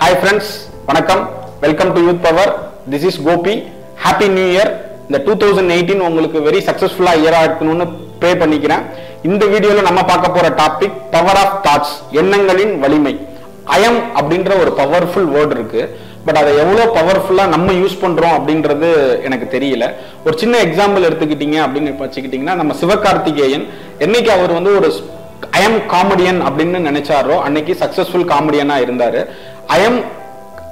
Hi friends வணக்கம். Welcome to youth power this is Gopi happy new year இந்த two thousand eighteen உங்களுக்கு very சக்சஸ்ஃபுல்லா இயரா இருக்கணும்னு ப்ரே பண்ணிக்கிறேன். இந்த வீடியோல நம்ம பார்க்க போற டாபிக் பவர் ஆஃப் தாட்ஸ் எண்ணங்களின் வலிமை. அயம் அப்படின்ற ஒரு பவர்ஃபுல் வேர்டு இருக்கு. பட் அதை எவ்வளோ பவர்ஃபுல்லா நம்ம யூஸ் பண்றோம் அப்படின்றது எனக்கு தெரியல. ஒரு சின்ன எக்ஸாம்பிள் எடுத்துக்கிட்டீங்க அப்படின்னு வச்சுக்கிட்டிங்கன்னா நம்ம சிவகார்த்திகேயன் என்னைக்கு அவர் வந்து ஒரு ஐஎம் காமெடியன் அப்படின்னு நினைச்சாரோ அன்னைக்கு சக்சஸ்ஃபுல் காமெடியனா இருந்தாரு. ஐஎம்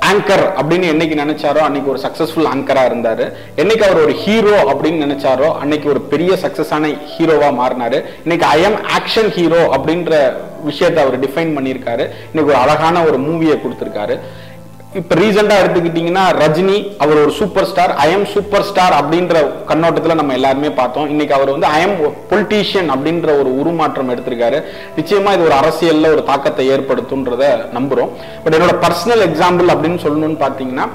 ஆங்கர் அப்படின்னு என்னைக்கு நினைச்சாரோ அன்னைக்கு ஒரு சக்சஸ்ஃபுல் ஆங்கரா இருந்தாரு. என்னைக்கு அவர் ஒரு ஹீரோ அப்படின்னு நினைச்சாரோ அன்னைக்கு ஒரு பெரிய சக்சஸான ஹீரோவா மாறினாரு. இன்னைக்கு ஐஎம் ஆக்ஷன் ஹீரோ அப்படின்ற விஷயத்தை அவர் டிஃபைன் பண்ணியிருக்காரு. இன்னைக்கு ஒரு அழகான ஒரு மூவியை கொடுத்திருக்காரு. இப்போ ரீசெண்டாக எடுத்துக்கிட்டிங்கன்னா ரஜினி அவர் ஒரு super star I'm super star அப்படின்ற கண்ணோட்டத்தில் நம்ம எல்லாருமே பார்த்தோம். இன்னைக்கு அவர் வந்து ஐஎம் பொலிட்டீஷியன் அப்படின்ற ஒரு உருமாற்றம் எடுத்திருக்காரு. நிச்சயமாக இது ஒரு அரசியலில் ஒரு தாக்கத்தை ஏற்படுத்தும்ன்றத நம்புகிறோம் பட் என்னோட பர்சனல் எக்ஸாம்பிள் அப்படின்னு சொல்லணும்னு பார்த்தீங்கன்னா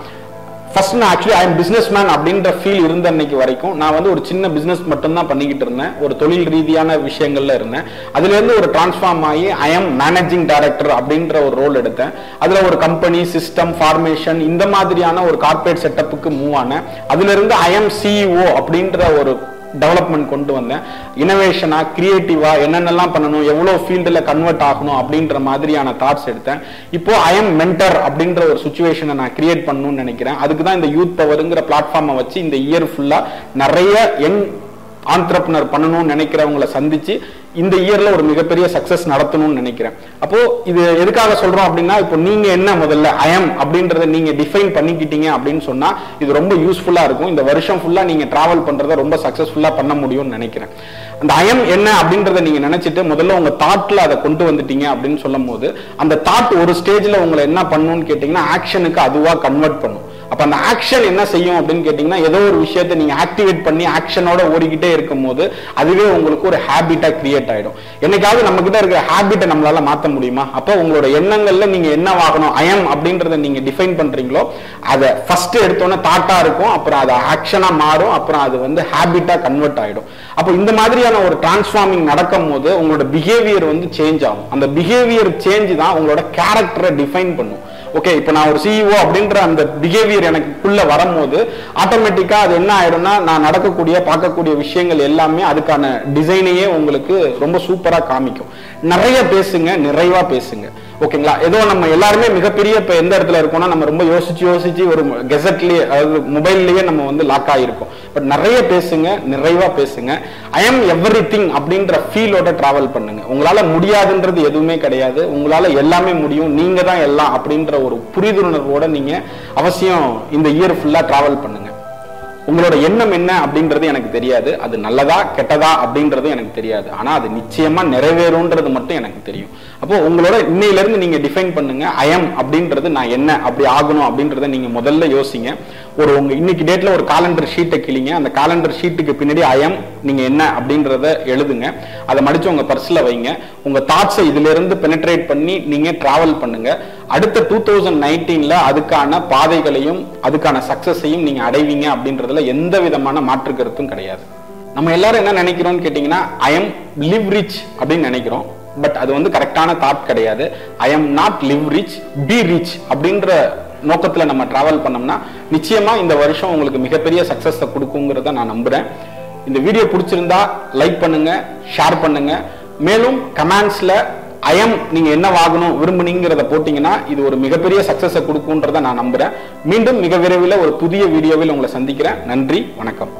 ஃபர்ஸ்ட் நான் actually I am business man அப்படின்ற ஃபீல் இருந்த அன்னைக்கு வரைக்கும் நான் வந்து ஒரு சின்ன பிஸ்னஸ் மட்டும்தான் பண்ணிக்கிட்டு இருந்தேன். ஒரு தொழில் ரீதியான விஷயங்கள்ல இருந்தேன். அதுலேருந்து ஒரு டிரான்ஸ்ஃபார்ம் ஆகி ஐ எம் மேனேஜிங் டைரக்டர் அப்படின்ற ஒரு ரோல் எடுத்தேன். அதில் ஒரு கம்பெனி சிஸ்டம் ஃபார்மேஷன் இந்த மாதிரியான ஒரு கார்பரேட் செட்டப்புக்கு மூவ் ஆனேன். அதுலேருந்து ஐ எம் சிஇஓ அப்படின்ற ஒரு டெவலப்மெண்ட் கொண்டு வந்தேன். இனோவேஷனாக கிரியேட்டிவா என்னென்னலாம் பண்ணணும் எவ்வளோ ஃபீல்டில் கன்வெர்ட் ஆகணும் அப்படின்ற மாதிரியான தாட்ஸ் எடுத்தேன். இப்போ ஐ எம் மென்டர் அப்படின்ற ஒரு சுச்சுவேஷனை நான் கிரியேட் பண்ணணும்னு நினைக்கிறேன். அதுக்கு தான் இந்த யூத் பவருங்கிற பிளாட்ஃபார்மை வச்சு இந்த இயர் ஃபுல்லாக நிறைய யங் ஆண்டர்பனர் பண்ணணும்னு நினைக்கிறவங்கள சந்திச்சு இந்த இயர்ல ஒரு மிகப்பெரிய சக்சஸ் நடத்தணும்னு நினைக்கிறேன். அப்போ இது எதுக்காக சொல்றோம் அப்படின்னா இப்போ நீங்க என்ன முதல்ல ஐஎம் அப்படின்றத நீங்க டிஃபைன் பண்ணிக்கிட்டீங்க அப்படின்னு சொன்னா இது ரொம்ப யூஸ்ஃபுல்லா இருக்கும். இந்த வருஷம் ஃபுல்லா நீங்க டிராவல் பண்றதை ரொம்ப சக்சஸ்ஃபுல்லா பண்ண முடியும்னு நினைக்கிறேன். அந்த ஐஎம் என்ன அப்படின்றத நீங்க நினைச்சிட்டு முதல்ல உங்க தாட்ல அதை கொண்டு வந்துட்டீங்க அப்படின்னு சொல்லும் போது அந்த தாட் ஒரு ஸ்டேஜ்ல உங்களை என்ன பண்ணும்னு கேட்டீங்கன்னா ஆக்ஷனுக்கு அதுவா கன்வெர்ட் பண்ணும். அப்ப அந்த ஆக்ஷன் என்ன செய்யும் அப்படின்னு கேட்டீங்கன்னா ஏதோ ஒரு விஷயத்தை நீங்க ஆக்டிவேட் பண்ணி ஆக்ஷனோட ஓடிக்கிட்டே இருக்கும் போது அதுவே உங்களுக்கு ஒரு ஹேபிட்டா கிரியேட் ஆயிடும். என்னைக்காவது நம்ம கிட்ட இருக்கிற ஹேபிட்டை நம்மளால மாற்ற முடியுமா? அப்போ உங்களோட எண்ணங்கள்ல நீங்க என்ன ஆகணும் அப்படின்றத நீங்க டிஃபைன் பண்றீங்களோ அதை ஃபர்ஸ்ட் எடுத்தோன்னே தாட்டா இருக்கும் அப்புறம் அது ஆக்ஷனா மாறும் அப்புறம் அது வந்து ஹேபிட்டா கன்வெர்ட் ஆயிடும். அப்போ இந்த மாதிரியான ஒரு டிரான்ஸ்ஃபார்மிங் நடக்கும் போது உங்களோட பிஹேவியர் வந்து சேஞ்ச் ஆகும். அந்த பிஹேவியர் சேஞ்ச் தான் உங்களோட கேரக்டரை டிஃபைன் பண்ணும். ஓகே இப்போ நான் ஒரு சிஇஓ அப்படின்ற அந்த பிஹேவியர் எனக்குள்ள வரும்போது ஆட்டோமேட்டிக்கா அது என்ன ஆயிடும்னா நான் நடக்கக்கூடிய பார்க்கக்கூடிய விஷயங்கள் எல்லாமே அதுக்கான டிசைனையே உங்களுக்கு ரொம்ப சூப்பரா காமிக்கும். நிறைய பேசுங்க நிறைவா பேசுங்க. ஓகேங்களா? ஏதோ நம்ம எல்லாருமே மிகப்பெரிய இப்போ எந்த இடத்துல இருக்கோம்னா நம்ம ரொம்ப யோசிச்சு யோசிச்சு ஒரு கெசட்லயே அதாவது மொபைல்லயே நம்ம வந்து லாக் ஆகிருக்கோம் பட் நிறைய பேசுங்க நிறைவா பேசுங்க. ஐ எம் எவ்ரி திங் அப்படின்ற ஃபீலோட டிராவல் பண்ணுங்க. உங்களால முடியாதுன்றது எதுவுமே கிடையாது. உங்களால எல்லாமே முடியும். நீங்க தான் எல்லாம் அப்படின்ற ஒரு புரிதுணர்வோட நீங்க அவசியம் இந்த இயர் ஃபுல்லா டிராவல் பண்ணுங்க. உங்களோட எண்ணம் என்ன அப்படின்றது எனக்கு தெரியாது. அது நல்லதா கெட்டதா அப்படின்றது எனக்கு தெரியாது. ஆனா அது நிச்சயமா நிறைவேறும்ன்றது மட்டும் எனக்கு தெரியும். அப்போ உங்களோட இன்னையில இருந்து நீங்க டிஃபைன் பண்ணுங்க அயம் அப்படின்றது நான் என்ன அப்படி ஆகணும் அப்படின்றத நீங்க முதல்ல யோசிங்க. ஒரு உங்க இன்னைக்கு டேட்ல ஒரு காலண்டர் ஷீட்டை கிளிங்க அந்த காலண்டர் ஷீட்டுக்கு பின்னாடி அயம் நீங்க என்ன அப்படின்றத எழுதுங்க. அதை மடிச்சு உங்க பர்ஸ்ல வைங்க. உங்க தாட்ஸை இதுல இருந்து பெனட்ரேட் பண்ணி நீங்க டிராவல் பண்ணுங்க. அடுத்த டூ தௌசண்ட் நைன்டீன்ல அதுக்கான பாதைகளையும் அதுக்கான சக்சஸையும் நீங்க அடைவீங்க அப்படின்றதுல எந்த விதமான மாற்று கருத்தும் கிடையாது. நம்ம எல்லாரும் என்ன நினைக்கிறோம்னு கேட்டிங்கன்னா ஐ எம் லிவ் ரிச் அப்படின்னு நினைக்கிறோம். பட் அது வந்து கரெக்டான தாட் கிடையாது. I am not live rich be rich அப்படின்ற நோக்கத்தில் நம்ம டிராவல் பண்ணோம்னா நிச்சயமா இந்த வருஷம் உங்களுக்கு மிகப்பெரிய சக்சஸை கொடுக்குங்கிறத நான் நம்புறேன். இந்த வீடியோ பிடிச்சிருந்தா லைக் பண்ணுங்க ஷேர் பண்ணுங்க. மேலும் கமெண்ட்ஸில் ஐஎம் நீங்க என்ன வாங்கணும் விரும்புனீங்கிறத போட்டீங்கன்னா இது ஒரு மிகப்பெரிய சக்சஸை கொடுக்குன்றத நான் நம்புறேன். மீண்டும் மிக விரைவில் ஒரு புதிய வீடியோவில் உங்களை சந்திக்கிறேன். நன்றி வணக்கம்.